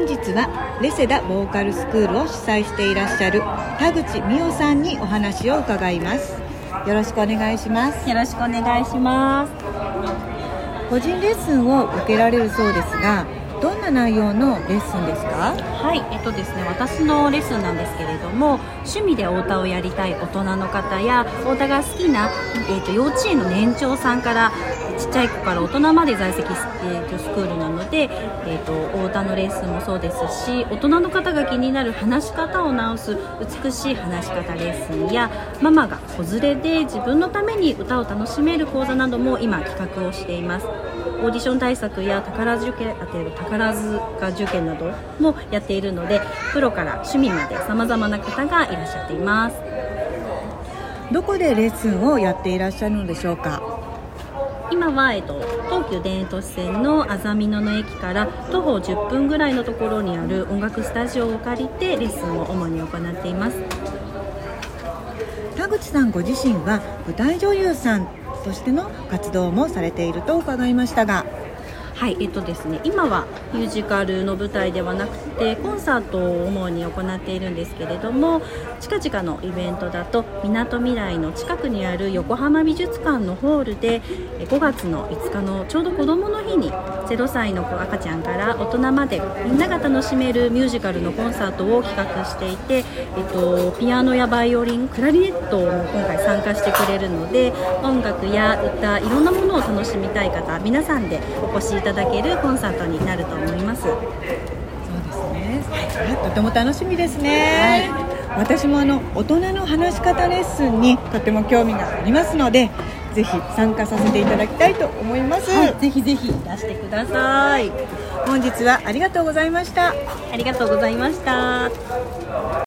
本日はレセダボーカルスクールを主催していらっしゃる田口美代さんにお話を伺います。よろしくお願いします。よろしくお願いします。個人レッスンを受けられるそうですがどんな内容のレッスンですか？はいえっとですね私のレッスンなんですけれども趣味で太田をやりたい大人の方や太田が好きな、えっと、幼稚園の年長さんからちっちゃい子から大人まで在籍、えー、とスクールなので、えーと、太田のレッスンもそうですし大人の方が気になる話し方を直す美しい話し方レッスンやママが子連れで自分のために歌を楽しめる講座なども今企画をしています。オーディション対策や宝受験あて宝塚受験などもやっているのでプロから趣味までさまざまな方がいらっしゃっています。どこでレッスンをやっていらっしゃるのでしょうか？今は、えっと、東急田園都市線の安曇野の駅から徒歩10分ぐらいのところにある音楽スタジオを借りてレッスンを主に行っています。田口さんご自身は舞台女優さんとしての活動もされていると伺いましたがはいえっとですね今はミュージカルの舞台ではなくてコンサートを主に行っているんですけれども近々のイベントだとみなとみらいの近くにある横浜美術館のホールで5月の5日のちょうど子どもの日に0歳の赤ちゃんから大人までみんなが楽しめるミュージカルのコンサートを企画していて、えっと、ピアノやバイオリンクラリネットも今回参加してくれるので音楽や歌いろんなものを楽しみたい方皆さんでお越しいただけるコンサートになると思います。そうですね、はい、とても楽しみですね、はい、私もあの大人の話し方レッスンにとても興味がありますのでぜひ参加させていただきたいと思います、はい、ぜひぜひ出してください。本日はありがとうございました。ありがとうございました